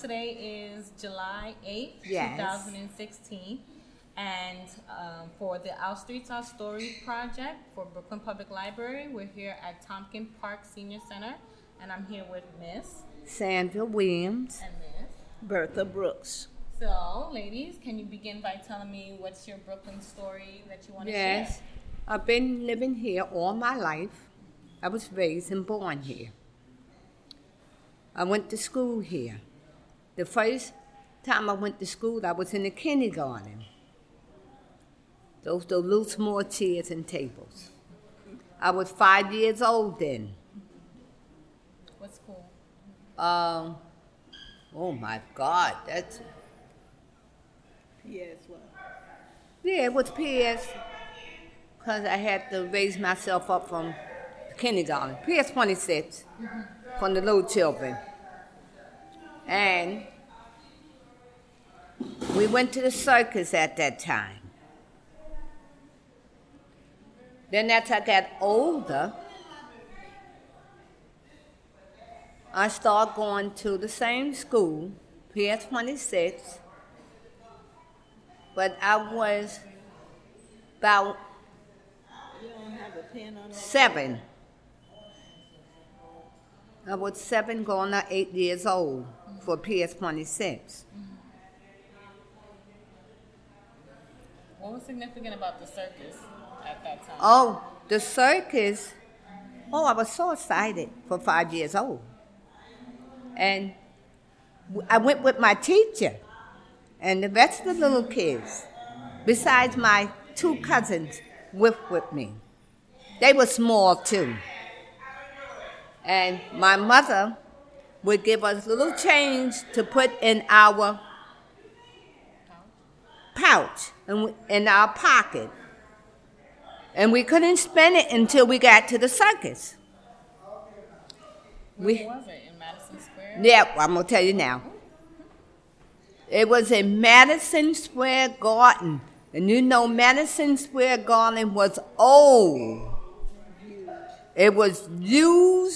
today is July 8th, Yes. 2016. And um, for the Our Streets, Our Story project for Brooklyn Public Library, we're here at Tompkin Park Senior Center. And I'm here with Miss Sandra Williams. and Miss. Bertha Brooks. So, ladies, can you begin by telling me what's your Brooklyn story that you want to Yes, share? I've been living here all my life. I was raised and born here. I went to school here. The first time I went to school, I was in the kindergarten. Those those little small chairs and tables. I was five years old then. What school? Um, oh my God, that's Yes, well. Yeah, it was PS because I had to raise myself up from kindergarten. PS 26 from the little children. And we went to the circus at that time. Then as I got older, I started going to the same school, PS 26 but I was about seven. I was seven going on eight years old for PS 26. What was significant about the circus at that time? Oh, the circus. Oh, I was so excited for five years old. And I went with my teacher and the rest of the little kids, besides my two cousins, with with me. They were small too. And my mother would give us little change to put in our pouch and in our pocket. And we couldn't spend it until we got to the circus. Where We, was it? In Madison Square? yeah, I'm gonna tell you now. It was in Madison Square Garden. And you know Madison Square Garden was old. It was huge,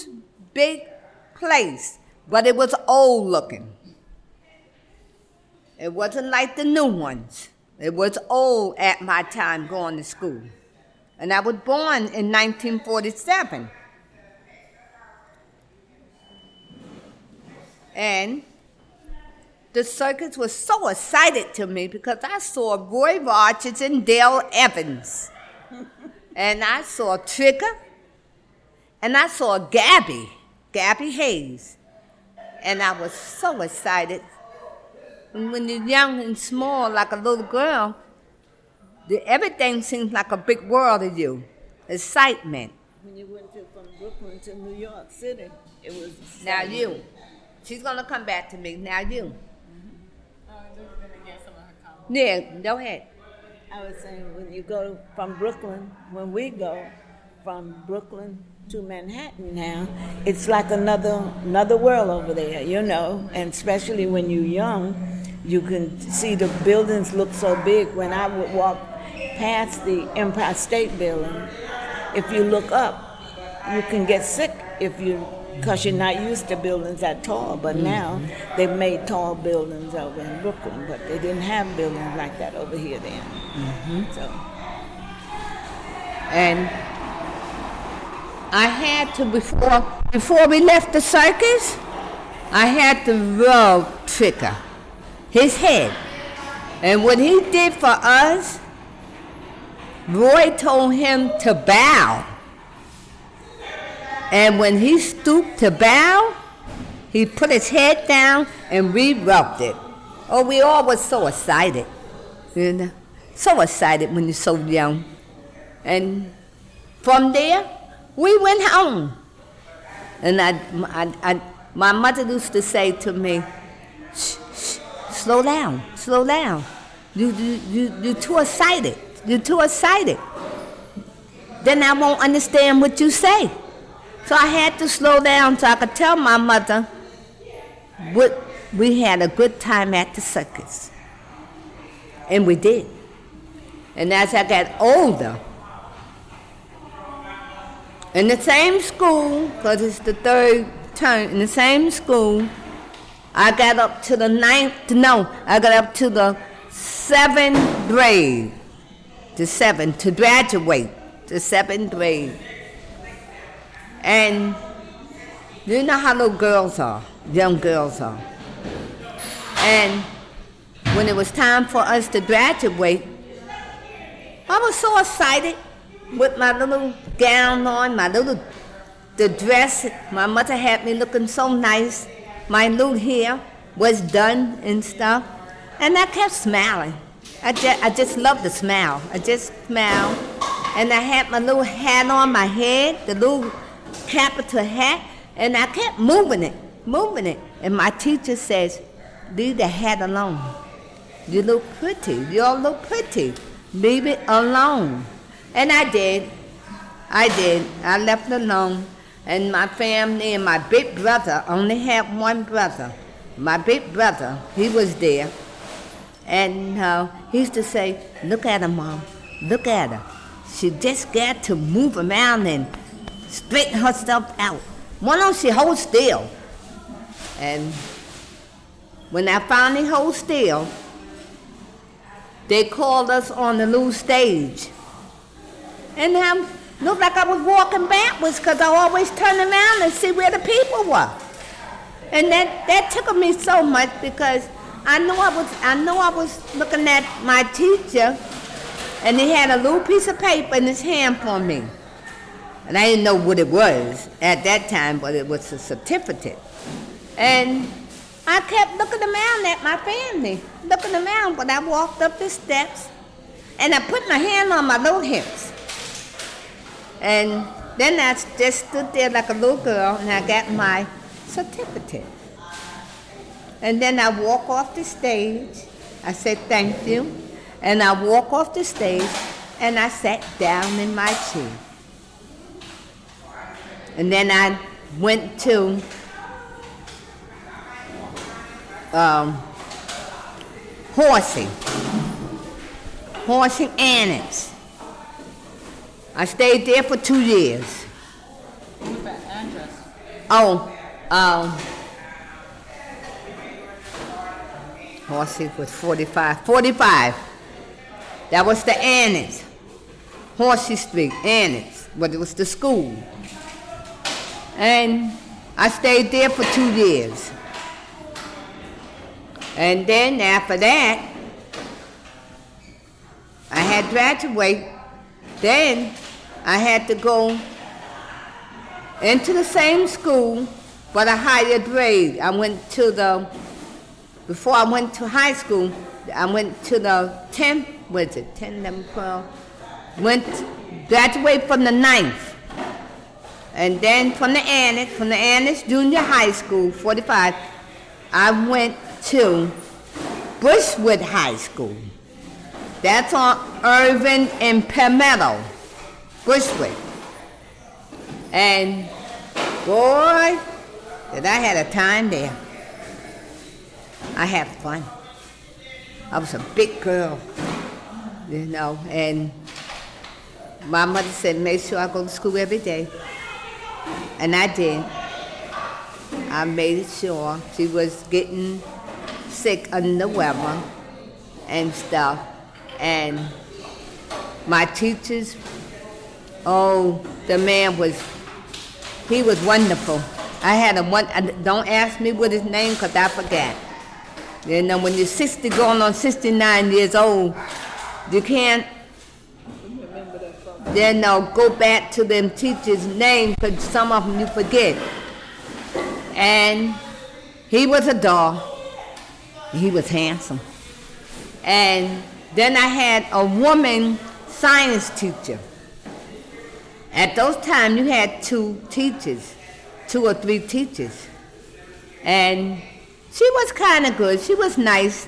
big place, but it was old looking. It wasn't like the new ones. It was old at my time going to school. And I was born in 1947. And the circus was so excited to me because I saw Roy Rogers and Dale Evans. and I saw Trigger. And I saw Gabby, Gabby Hayes. And I was so excited. And when you're young and small, like a little girl, the, everything seems like a big world to you. Excitement. When you went to, from Brooklyn to New York City, it was. Now you. She's gonna come back to me. Now you. Oh, I just gonna get some of her comments. Yeah, go ahead. I was saying, when you go from Brooklyn, when we go from Brooklyn to Manhattan now, it's like another another world over there, you know. And especially when you're young, you can see the buildings look so big. When I would walk past the Empire State Building, if you look up, you can get sick if you because you're not used to buildings that tall. But mm-hmm. now they've made tall buildings over in Brooklyn, but they didn't have buildings like that over here then. Mm-hmm. So. And I had to before before we left the circus, I had to rub Trigger, his head. And what he did for us, Roy told him to bow. And when he stooped to bow, he put his head down and we rubbed it. Oh, we all was so excited. You know, so excited when you're so young. And from there, we went home. And I, I, I, my mother used to say to me, shh, shh, slow down, slow down. You, you, you, you're too excited. You're too excited. Then I won't understand what you say. So I had to slow down so I could tell my mother what we had a good time at the circus. And we did. And as I got older, in the same school, because it's the third term, in the same school, I got up to the ninth, no, I got up to the seventh grade, to seven, to graduate, to seventh grade. And you know how little girls are, young girls are. And when it was time for us to graduate, I was so excited with my little gown on, my little the dress. My mother had me looking so nice. My little hair was done and stuff, and I kept smiling. I just, I just loved the smile. I just smiled, and I had my little hat on my head, the little capital hat, and I kept moving it, moving it. And my teacher says, leave the hat alone. You look pretty. You all look pretty. Leave it alone. And I did. I did. I left alone. And my family and my big brother only had one brother. My big brother, he was there. And uh, he used to say, Look at her, Mom. Look at her. She just got to move around and straighten herself out. Why don't she hold still? And when I finally hold still, they called us on the little stage. And I looked like I was walking backwards because I always turned around and see where the people were. And that, that tickled me so much because I know I was I know I was looking at my teacher and he had a little piece of paper in his hand for me. And I didn't know what it was at that time, but it was a certificate. And I kept looking around at my family, looking around, but I walked up the steps and I put my hand on my little hips. And then I just stood there like a little girl and I got my certificate. And then I walk off the stage. I said thank you. And I walk off the stage and I sat down in my chair. And then I went to um, Horsey, Horsey Annex. I stayed there for two years. Oh, um, Horsey was 45. 45. That was the annex. Horsey Street, annex, but it was the school. And I stayed there for two years. And then after that, I had graduate. Then I had to go into the same school, but a higher grade. I went to the, before I went to high school, I went to the 10th, was it 10, 11, 12? Went, graduated from the ninth. And then from the annex, from the annex junior high school, 45, I went to Bushwick High School. That's on Irving and Palmetto, Bushwick. And boy, did I had a time there. I had fun. I was a big girl, you know, and my mother said, make sure I go to school every day. And I did. I made sure she was getting sick under the weather and stuff. And my teachers, oh, the man was, he was wonderful. I had a one, don't ask me what his name because I forgot. You know, when you're 60 going on 69 years old, you can't then no, go back to them teachers' names because some of them you forget. And he was a doll. He was handsome. And then I had a woman science teacher. At those times, you had two teachers, two or three teachers. And she was kind of good. She was nice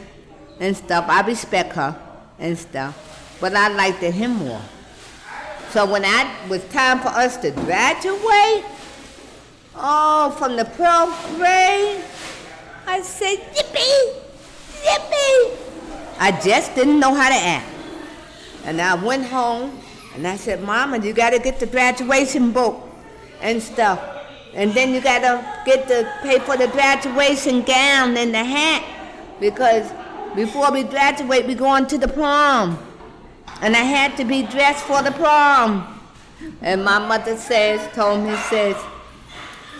and stuff. I respect her and stuff. But I liked him more. So when I was time for us to graduate, oh, from the 12th grade, I said, yippee, yippee. I just didn't know how to act. And I went home and I said, Mama, you got to get the graduation book and stuff. And then you gotta get the pay for the graduation gown and the hat because before we graduate, we're going to the prom. And I had to be dressed for the prom. And my mother says, told me, says,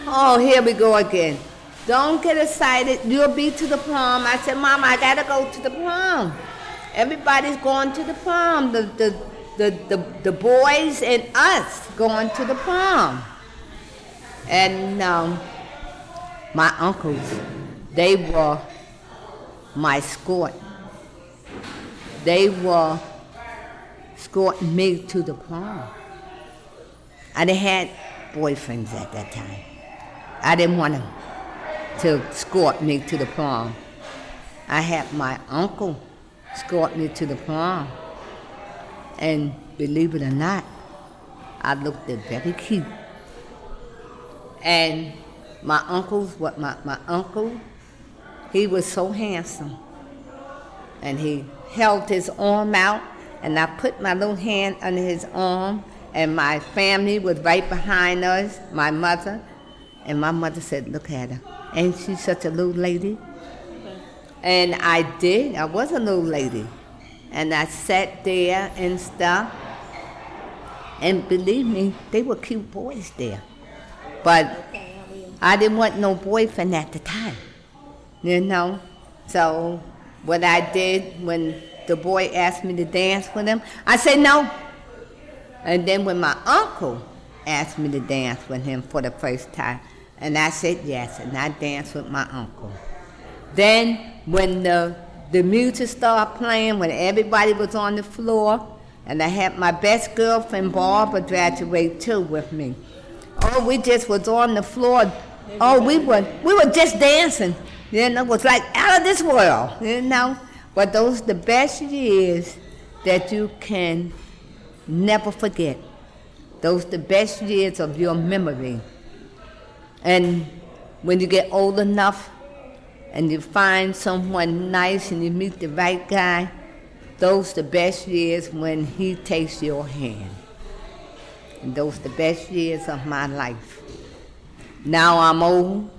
oh, here we go again. Don't get excited. You'll be to the prom. I said, Mama, I gotta go to the prom. Everybody's going to the prom. The, the, the, the, the boys and us going to the prom. And um, my uncles, they were my escort. They were escorting me to the prom. I didn't had boyfriends at that time. I didn't want them to escort me to the prom. I had my uncle escort me to the prom. And believe it or not, I looked very cute. And my uncle's what my, my uncle, he was so handsome. And he held his arm out and I put my little hand under his arm and my family was right behind us, my mother. And my mother said, Look at her. Ain't she such a little lady? And I did. I was a little lady. And I sat there and stuff. And believe me, they were cute boys there. But I didn't want no boyfriend at the time, you know. So what I did when the boy asked me to dance with him, I said no. And then when my uncle asked me to dance with him for the first time, and I said yes, and I danced with my uncle. Then when the the music started playing, when everybody was on the floor, and I had my best girlfriend Barbara graduate too with me. Oh, we just was on the floor. Oh, we were we were just dancing. You know, it was like out of this world. You know, but those the best years that you can never forget. Those the best years of your memory. And when you get old enough and you find someone nice and you meet the right guy, those the best years when he takes your hand. And those the best years of my life. Now I'm old.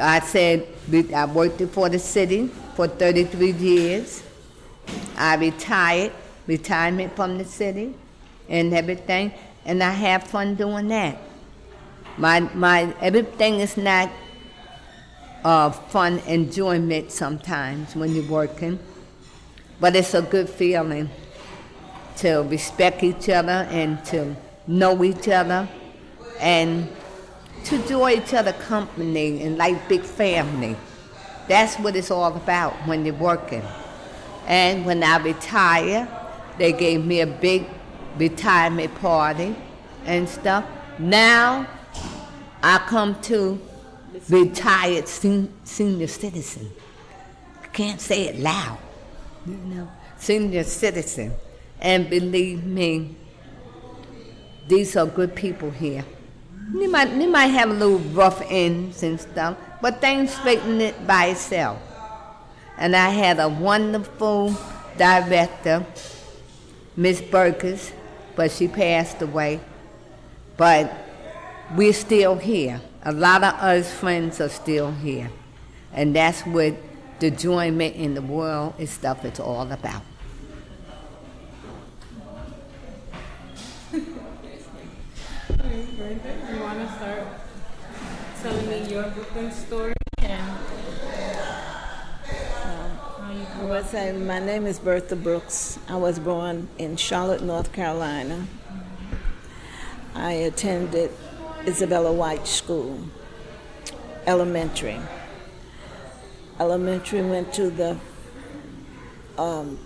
I said I worked for the city for 33 years. I retired, retirement from the city and everything, and I have fun doing that. My, my, everything is not uh, fun enjoyment sometimes when you're working, but it's a good feeling to respect each other and to know each other and to enjoy each other company and like big family. That's what it's all about when you're working. And when I retire, they gave me a big retirement party and stuff. Now I come to retired sen- senior citizen. Can't say it loud, you know, senior citizen. And believe me, these are good people here. You might, you might have a little rough ends and stuff, but things straighten it by itself. And I had a wonderful director, Miss Burgess, but she passed away. But we're still here. A lot of us friends are still here. And that's what the enjoyment in the world and stuff it's all about. You want to start telling me your Brooklyn story and um, how you I grew would up? say my name is Bertha Brooks. I was born in Charlotte, North Carolina. I attended Isabella White School, elementary. Elementary went to the um,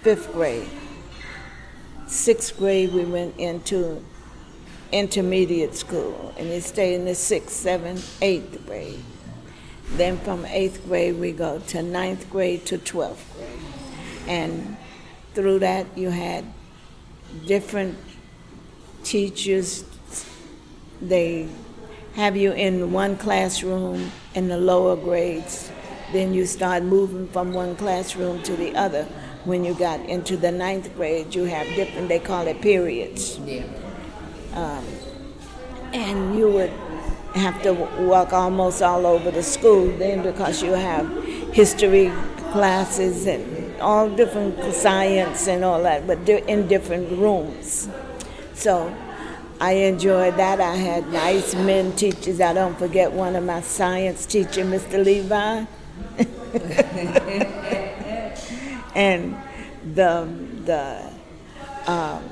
fifth grade. Sixth grade, we went into intermediate school, and we stayed in the sixth, seventh, eighth grade. Then from eighth grade, we go to ninth grade to 12th grade. And through that, you had different teachers. They have you in one classroom in the lower grades. Then you start moving from one classroom to the other. When you got into the ninth grade, you have different, they call it periods. Yeah. Um, and you would have to walk almost all over the school then because you have history classes and all different science and all that, but they're in different rooms. So I enjoyed that. I had nice men teachers. I don't forget one of my science teacher, Mr. Levi. and the the um,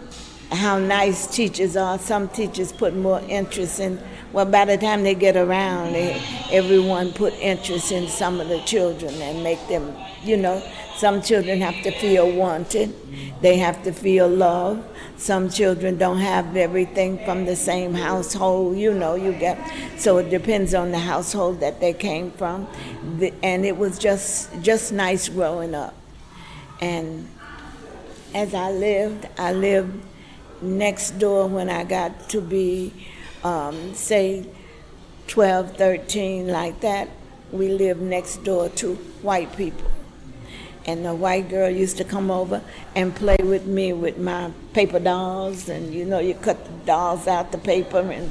how nice teachers are. Some teachers put more interest in. Well, by the time they get around, they, everyone put interest in some of the children and make them, you know. Some children have to feel wanted. They have to feel loved. Some children don't have everything from the same household, you know, you get. So it depends on the household that they came from. And it was just just nice growing up. And as I lived, I lived next door when I got to be, um, say, 12, 13, like that. We lived next door to white people. And the white girl used to come over and play with me with my paper dolls. And you know, you cut the dolls out the paper and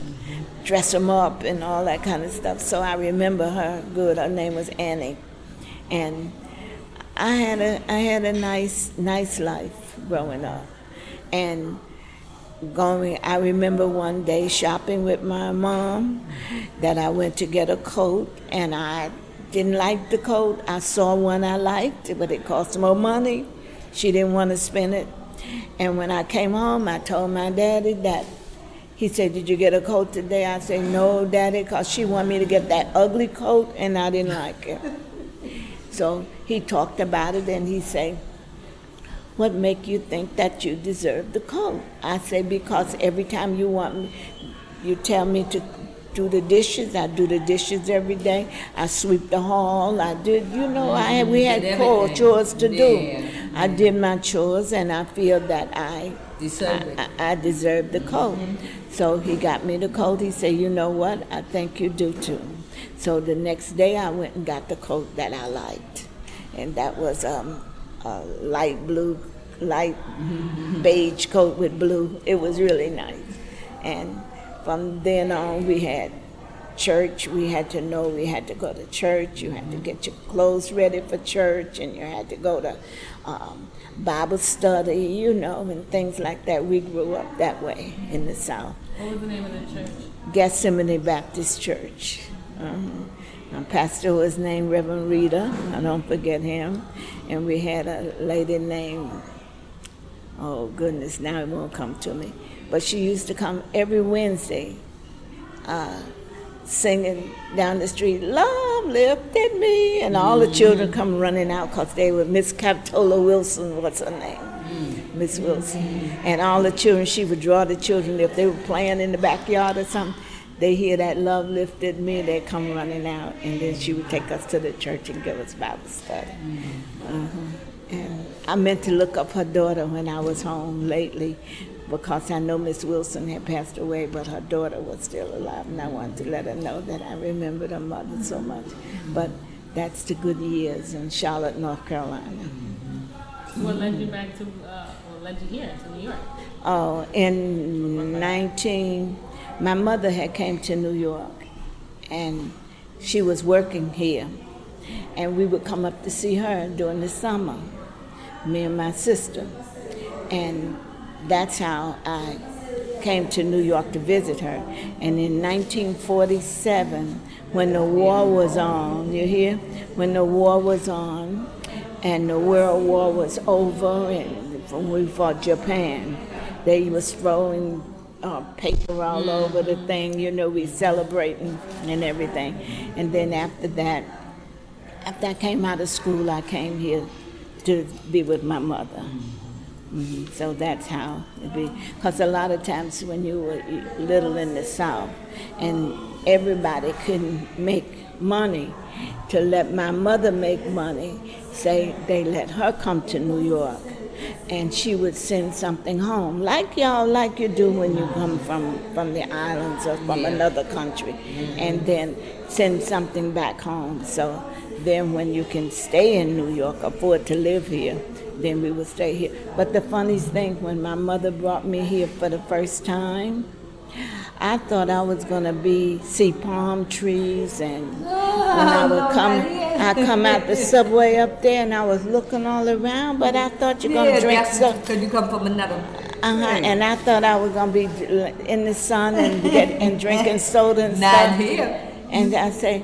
dress them up and all that kind of stuff. So I remember her good. Her name was Annie. And I had a I had a nice nice life growing up, and going. I remember one day shopping with my mom, that I went to get a coat, and I didn't like the coat. I saw one I liked, but it cost more money. She didn't want to spend it, and when I came home, I told my daddy that. He said, "Did you get a coat today?" I said, "No, Daddy, because she wanted me to get that ugly coat, and I didn't like it." So he talked about it and he said, what make you think that you deserve the coat? I say, because every time you want me, you tell me to do the dishes. I do the dishes every day. I sweep the hall. I did, you know, I had, we had core chores to do. I did my chores, and I feel that I Deserve I, I, I deserve the coat. So he got me the coat. He said, you know what? I think you do too. So the next day, I went and got the coat that I liked, and that was um, a light blue, light beige coat with blue. It was really nice, and from then on, we had church. We had to know we had to go to church. You had to get your clothes ready for church, and you had to go to um, Bible study, you know, and things like that. We grew up that way in the South. What was the name of the church? Gethsemane Baptist Church. Mm-hmm. My pastor was named Reverend Rita. I don't forget him. And we had a lady named, oh goodness, now it won't come to me. But she used to come every Wednesday uh, singing down the street, Love lifted me. And all the children come running out because they were Miss Capitola Wilson, what's her name? Miss Wilson. And all the children, she would draw the children if they were playing in the backyard or something. They hear that love lifted me, they come running out, and then she would take us to the church and give us Bible study. Uh-huh. And I meant to look up her daughter when I was home lately because I know Miss Wilson had passed away, but her daughter was still alive, and I wanted to let her know that I remembered her mother so much. But that's the good years in Charlotte, North Carolina. What led you back to, uh, what led you here to New York? Oh, in 19, my mother had came to New York, and she was working here, and we would come up to see her during the summer, me and my sister, and that's how I came to New York to visit her. And in 1947, when the war was on, you hear? When the war was on, and the World War was over, and when we fought Japan, they was throwing uh, paper all over the thing. You know, we celebrating and everything. And then after that, after I came out of school, I came here to be with my mother. Mhm. So that's how it be. Because a lot of times when you were little in the South, and everybody couldn't make money, to let my mother make money, say they let her come to New York, and she would send something home, like y'all, like you do when you come from from the islands or from another country, and then send something back home. So then, when you can stay in New York, afford to live here, then we would stay here. But the funniest thing, when my mother brought me here for the first time, I thought I was gonna be see palm trees and when I would come I come out the subway up there and I was looking all around, but I thought you're gonna drink some because you come from another. uh-huh, and I thought I was gonna be in the sun and get and drinking soda and Not stuff. here. And I say,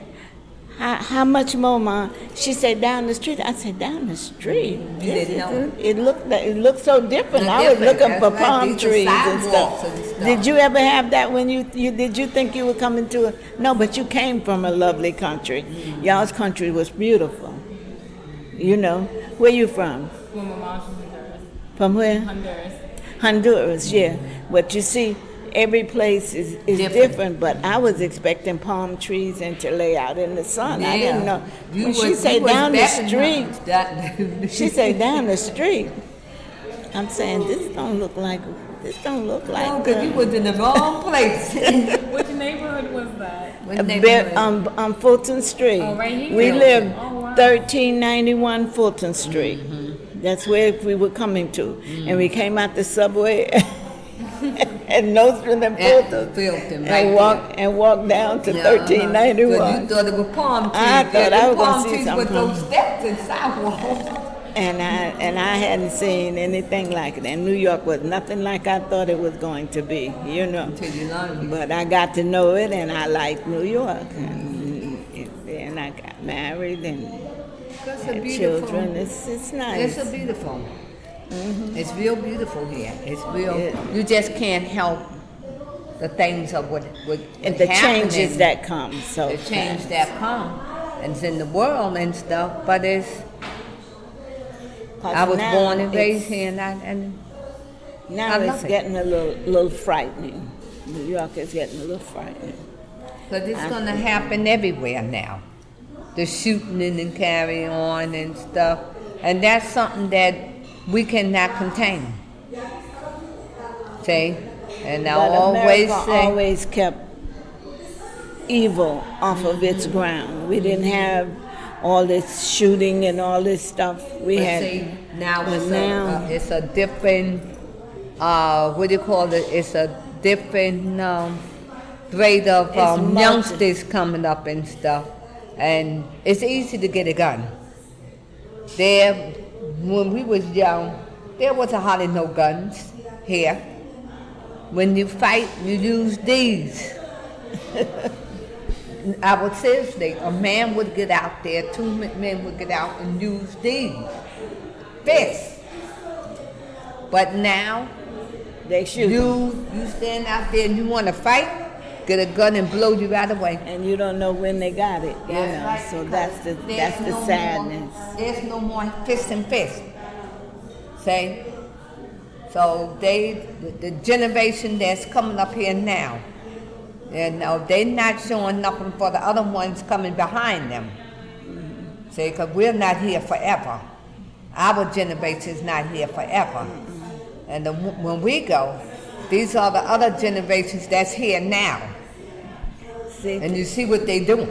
how, how much more, Mom? She said, down the street. I said, down the street. You didn't know. It looked it looked so different. Look I was different, looking for that's right. palm These trees and stuff. and stuff. Did you ever have that when you, you did you think you were coming to a no? But you came from a lovely country. Mm-hmm. Y'all's country was beautiful. You know where you from? Well, my mom's from Honduras. From where? Honduras. Honduras, yeah. But you see, every place is, is Different. different. But I was expecting palm trees and to lay out in the sun. I didn't know. You when she was- said down the street. That- she said down the street. I'm saying this don't look like this don't look like. No, like. because you uh, was in the wrong place. Which neighborhood was that? A neighborhood? bit on, on Fulton Street. Oh, right here? We lived Oh, wow. 1391 Fulton Street. Mm-hmm. That's where we were coming to. And we came out the subway and Nostrand and At Fulton. Fulton, right and walked and walked down to Yeah, 1391. uh-huh. 'Cause you thought it was palm trees. I thought I was gonna palm see trees some with palm- those steps and sidewalks. and I and I hadn't seen anything like it. And New York was nothing like I thought it was going to be, you know. You learn. But I got to know it, and I liked New York, and, and I got married and a had beautiful. children. It's it's nice. It's a beautiful. Mm-hmm. It's real beautiful here. It's real. Yeah. You just can't help the things of what what and the changes that come. So the change fast. that come, and it's in the world and stuff. But it's. I was born and raised here, and I, and Now I it's love it. getting a little little frightening. New York is getting a little frightening. Because it's going to happen everywhere now. The shooting and carry on and stuff. And that's something that we cannot contain. See? And I But always America say, always kept evil off of its ground. We didn't have all this shooting and all this stuff. We had see, now but it's, now- a, uh, it's a different, uh, what do you call it? It's a different um, grade of um, youngsters coming up and stuff. And it's easy to get a gun. There, when we was young, there wasn't hardly no guns here. When you fight, you use these. I would seriously, a man would get out there, two men men would get out and use these fists. But now, they shoot. you you stand out there and you want to fight, get a gun and blow you right away. and you don't know when they got it. You That's know, right, so that's the that's the no sadness. More, there's no more fist and fist. See? So they, the, the generation that's coming up here now, you know, they're not showing nothing for the other ones coming behind them. See, because we're not here forever. Our generation's not here forever. And the, when we go, these are the other generations that's here now. See, And you see what they do.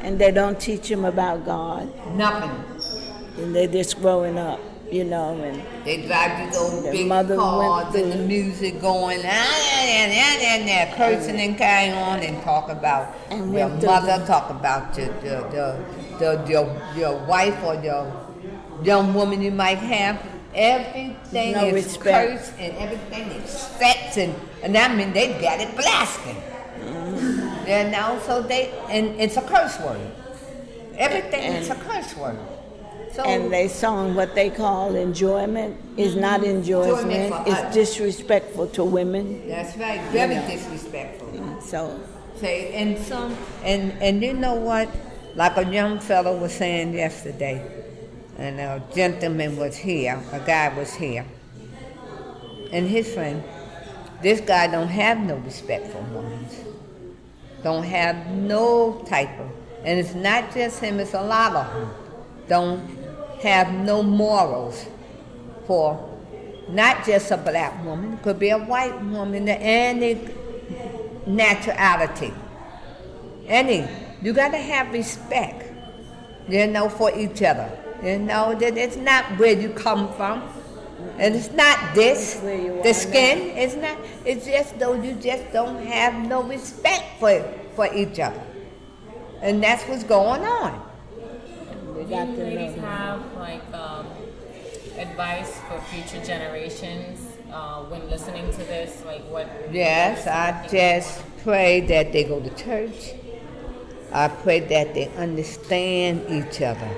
and they don't teach them about God, Nothing. and they're just growing up, you know, and They drive these old big cars and the music going, ah, and, and, and, and, cursing and carrying on and talk about And your mother, the- talk about your, your, your, your, your, your wife or your young woman you might have. Everything No is respect. cursed and everything is sex and, and that mean they got it blasting. Mm-hmm. You know, so they, and it's a curse word. Everything is a And- curse word. So, and they song what they call enjoyment is mm-hmm. not Enjoyment enjoyment. It's us. disrespectful to women. That's right, very disrespectful. So Say, and some, and and you know what? Like a young fellow was saying yesterday, and a gentleman was here, a guy was here, and his friend. This guy don't have no respect for women. Don't have no type of, and it's not just him; it's a lot of them. Don't have no morals for not just a black woman, could be a white woman, any naturality. Any, you gotta have respect, you know, for each other. You know, that it's not where you come from. And it's not this, the are skin. It's not. It's just though you just don't have no respect for for each other, and that's what's going on. We Do got you to ladies have like um, advice for future generations uh, when listening to this? Like what? Yes, I just pray that they go to church. I pray that they understand each other.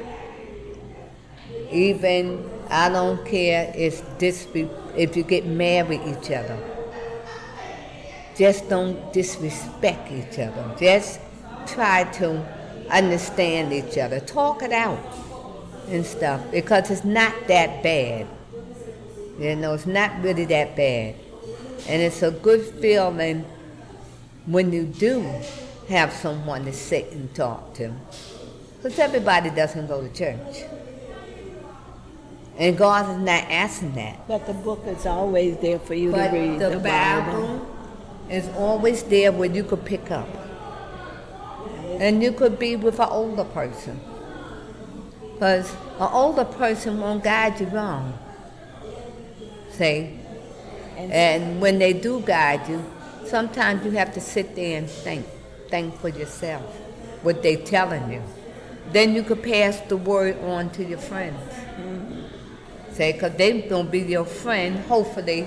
Even I don't care if if you get mad with each other. Just don't disrespect each other. Just try to understand each other. Talk it out and stuff because it's not that bad. You know, it's not really that bad. And it's a good feeling when you do have someone to sit and talk to. Because everybody doesn't go to church. And God is not asking that. But the book is always there for you But to read. the, Bible is always there where you could pick up. And you could be with an older person. Because an older person won't guide you wrong. See? And- And when they do guide you, sometimes you have to sit there and think, think for yourself what they're telling you. Then you could pass the word on to your friends. Mm-hmm. Say, because they gonna be your friend, hopefully,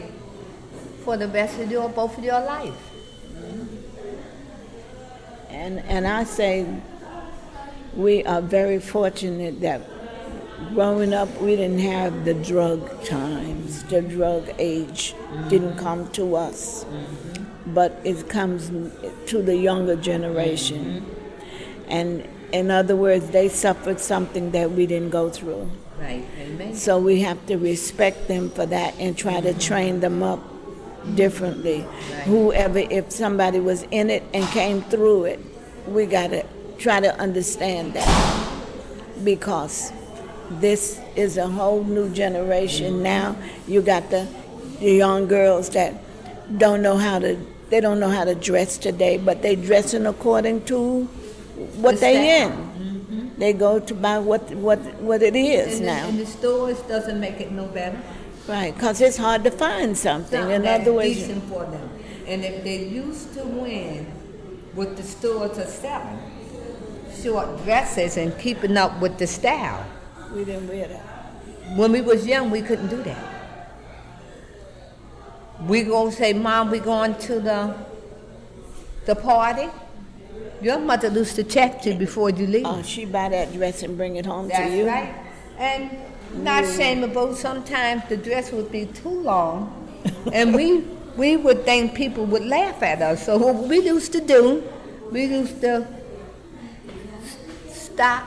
for the rest of your both of your life. And, and I say we are very fortunate that growing up we didn't have the drug times, the drug age didn't come to us, but it comes to the younger generation. And in other words, they suffered something that we didn't go through. Right. Amen. So we have to respect them for that and try to train them up differently. Whoever, if somebody was in it and came through it, we got to try to understand that because this is a whole new generation mm-hmm. now. You got the, the young girls that don't know how to they don't know how to dress today, but they dressing according to what The they in. Mm-hmm. They go to buy what what what it is And, now. the, and the stores doesn't make it no better. Right, because it's hard to find something. Something In that's other words, decent for them. And if they used to win what the stores are selling, short dresses and keeping up with the style. we didn't wear that. When we was young, we couldn't do that. We go say, Mom, we going to the the party. Your mother used to check you before you leave. Oh, she buy that dress and bring it home That's to you. That's right. And not shameable, sometimes the dress would be too long, and we we would think people would laugh at us. So what we used to do, we used to stop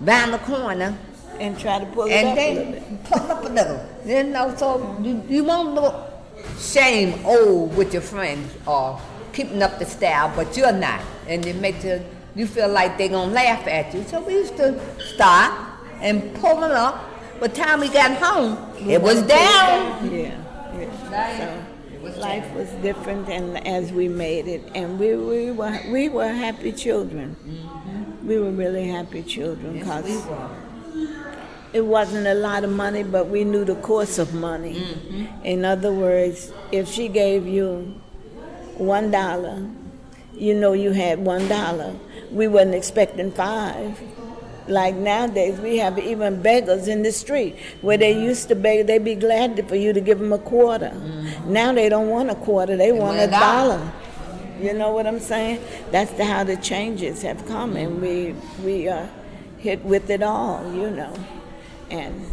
round the corner And try to pull it and up a little bit. then pull up a little. You know, so you, you won't look shame old with your friends or keeping up the style, but you're not. And it makes you, you feel like they're going to laugh at you. So we used to stop and pull it up. By the time we got home, it was down. Yeah, yeah. So life was different, and as we made it, and we, we were we were happy children. We were really happy children Yes, because we it wasn't a lot of money, but we knew the course of money. Mm-hmm. In other words, if she gave you one dollar, you know you had one dollar. We wasn't expecting five. Like nowadays, we have even beggars in the street where they used to beg. They'd be glad for you to give them a quarter. Mm-hmm. Now they don't want a quarter; they, want, want a a dollar. dollar. You know what I'm saying? That's the, how the changes have come, and we we are hit with it all. You know, and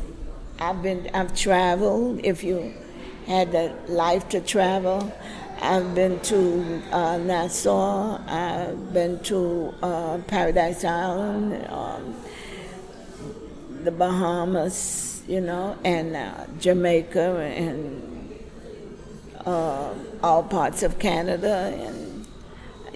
I've been I've traveled. If you had the life to travel, I've been to uh, Nassau. I've been to uh, Paradise Island, um, the Bahamas. You know, and uh, Jamaica, and uh, all parts of Canada and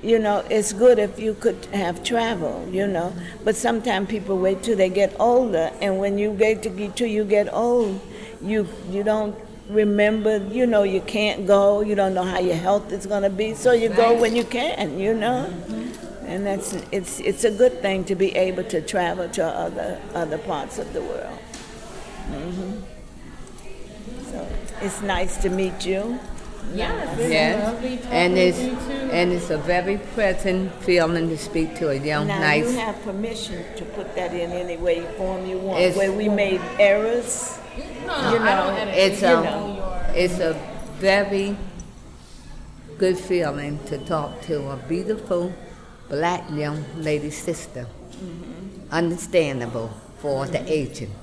you know it's good if you could have travel you know but sometimes people wait till they get older and when you get to you get old you you don't remember you know you can't go you don't know how your health is going to be so you go when you can you know mm-hmm. and that's it's it's a good thing to be able to travel to other other parts of the world mm-hmm. So It's nice to meet you. Yes, it's Yes, lovely and it's with you too. and it's a very pleasant feeling to speak to a young, Now nice. you have permission to put that in any way form you want. It's- Where we made errors, no, you know, it's it. a know it's a very good feeling to talk to a beautiful black young lady sister. Mm-hmm. Understandable for the mm-hmm. aging,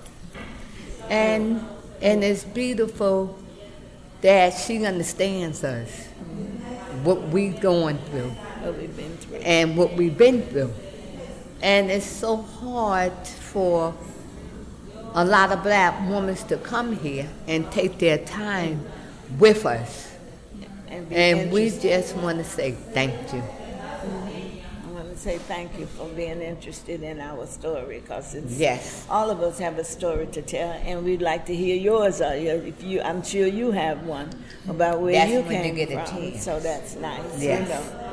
and and it's beautiful that she understands us, mm-hmm. what we going through. what we've been through. and what we've been through. And it's so hard for a lot of black women to come here and take their time with us. And, And we just want to say thank you. I want to say thank you for being interested in our story because it's Yes. all of us have a story to tell, and we'd like to hear yours. Uh, If you, I'm sure you have one about where That's you when you came get a from. So that's nice. Yes. You know,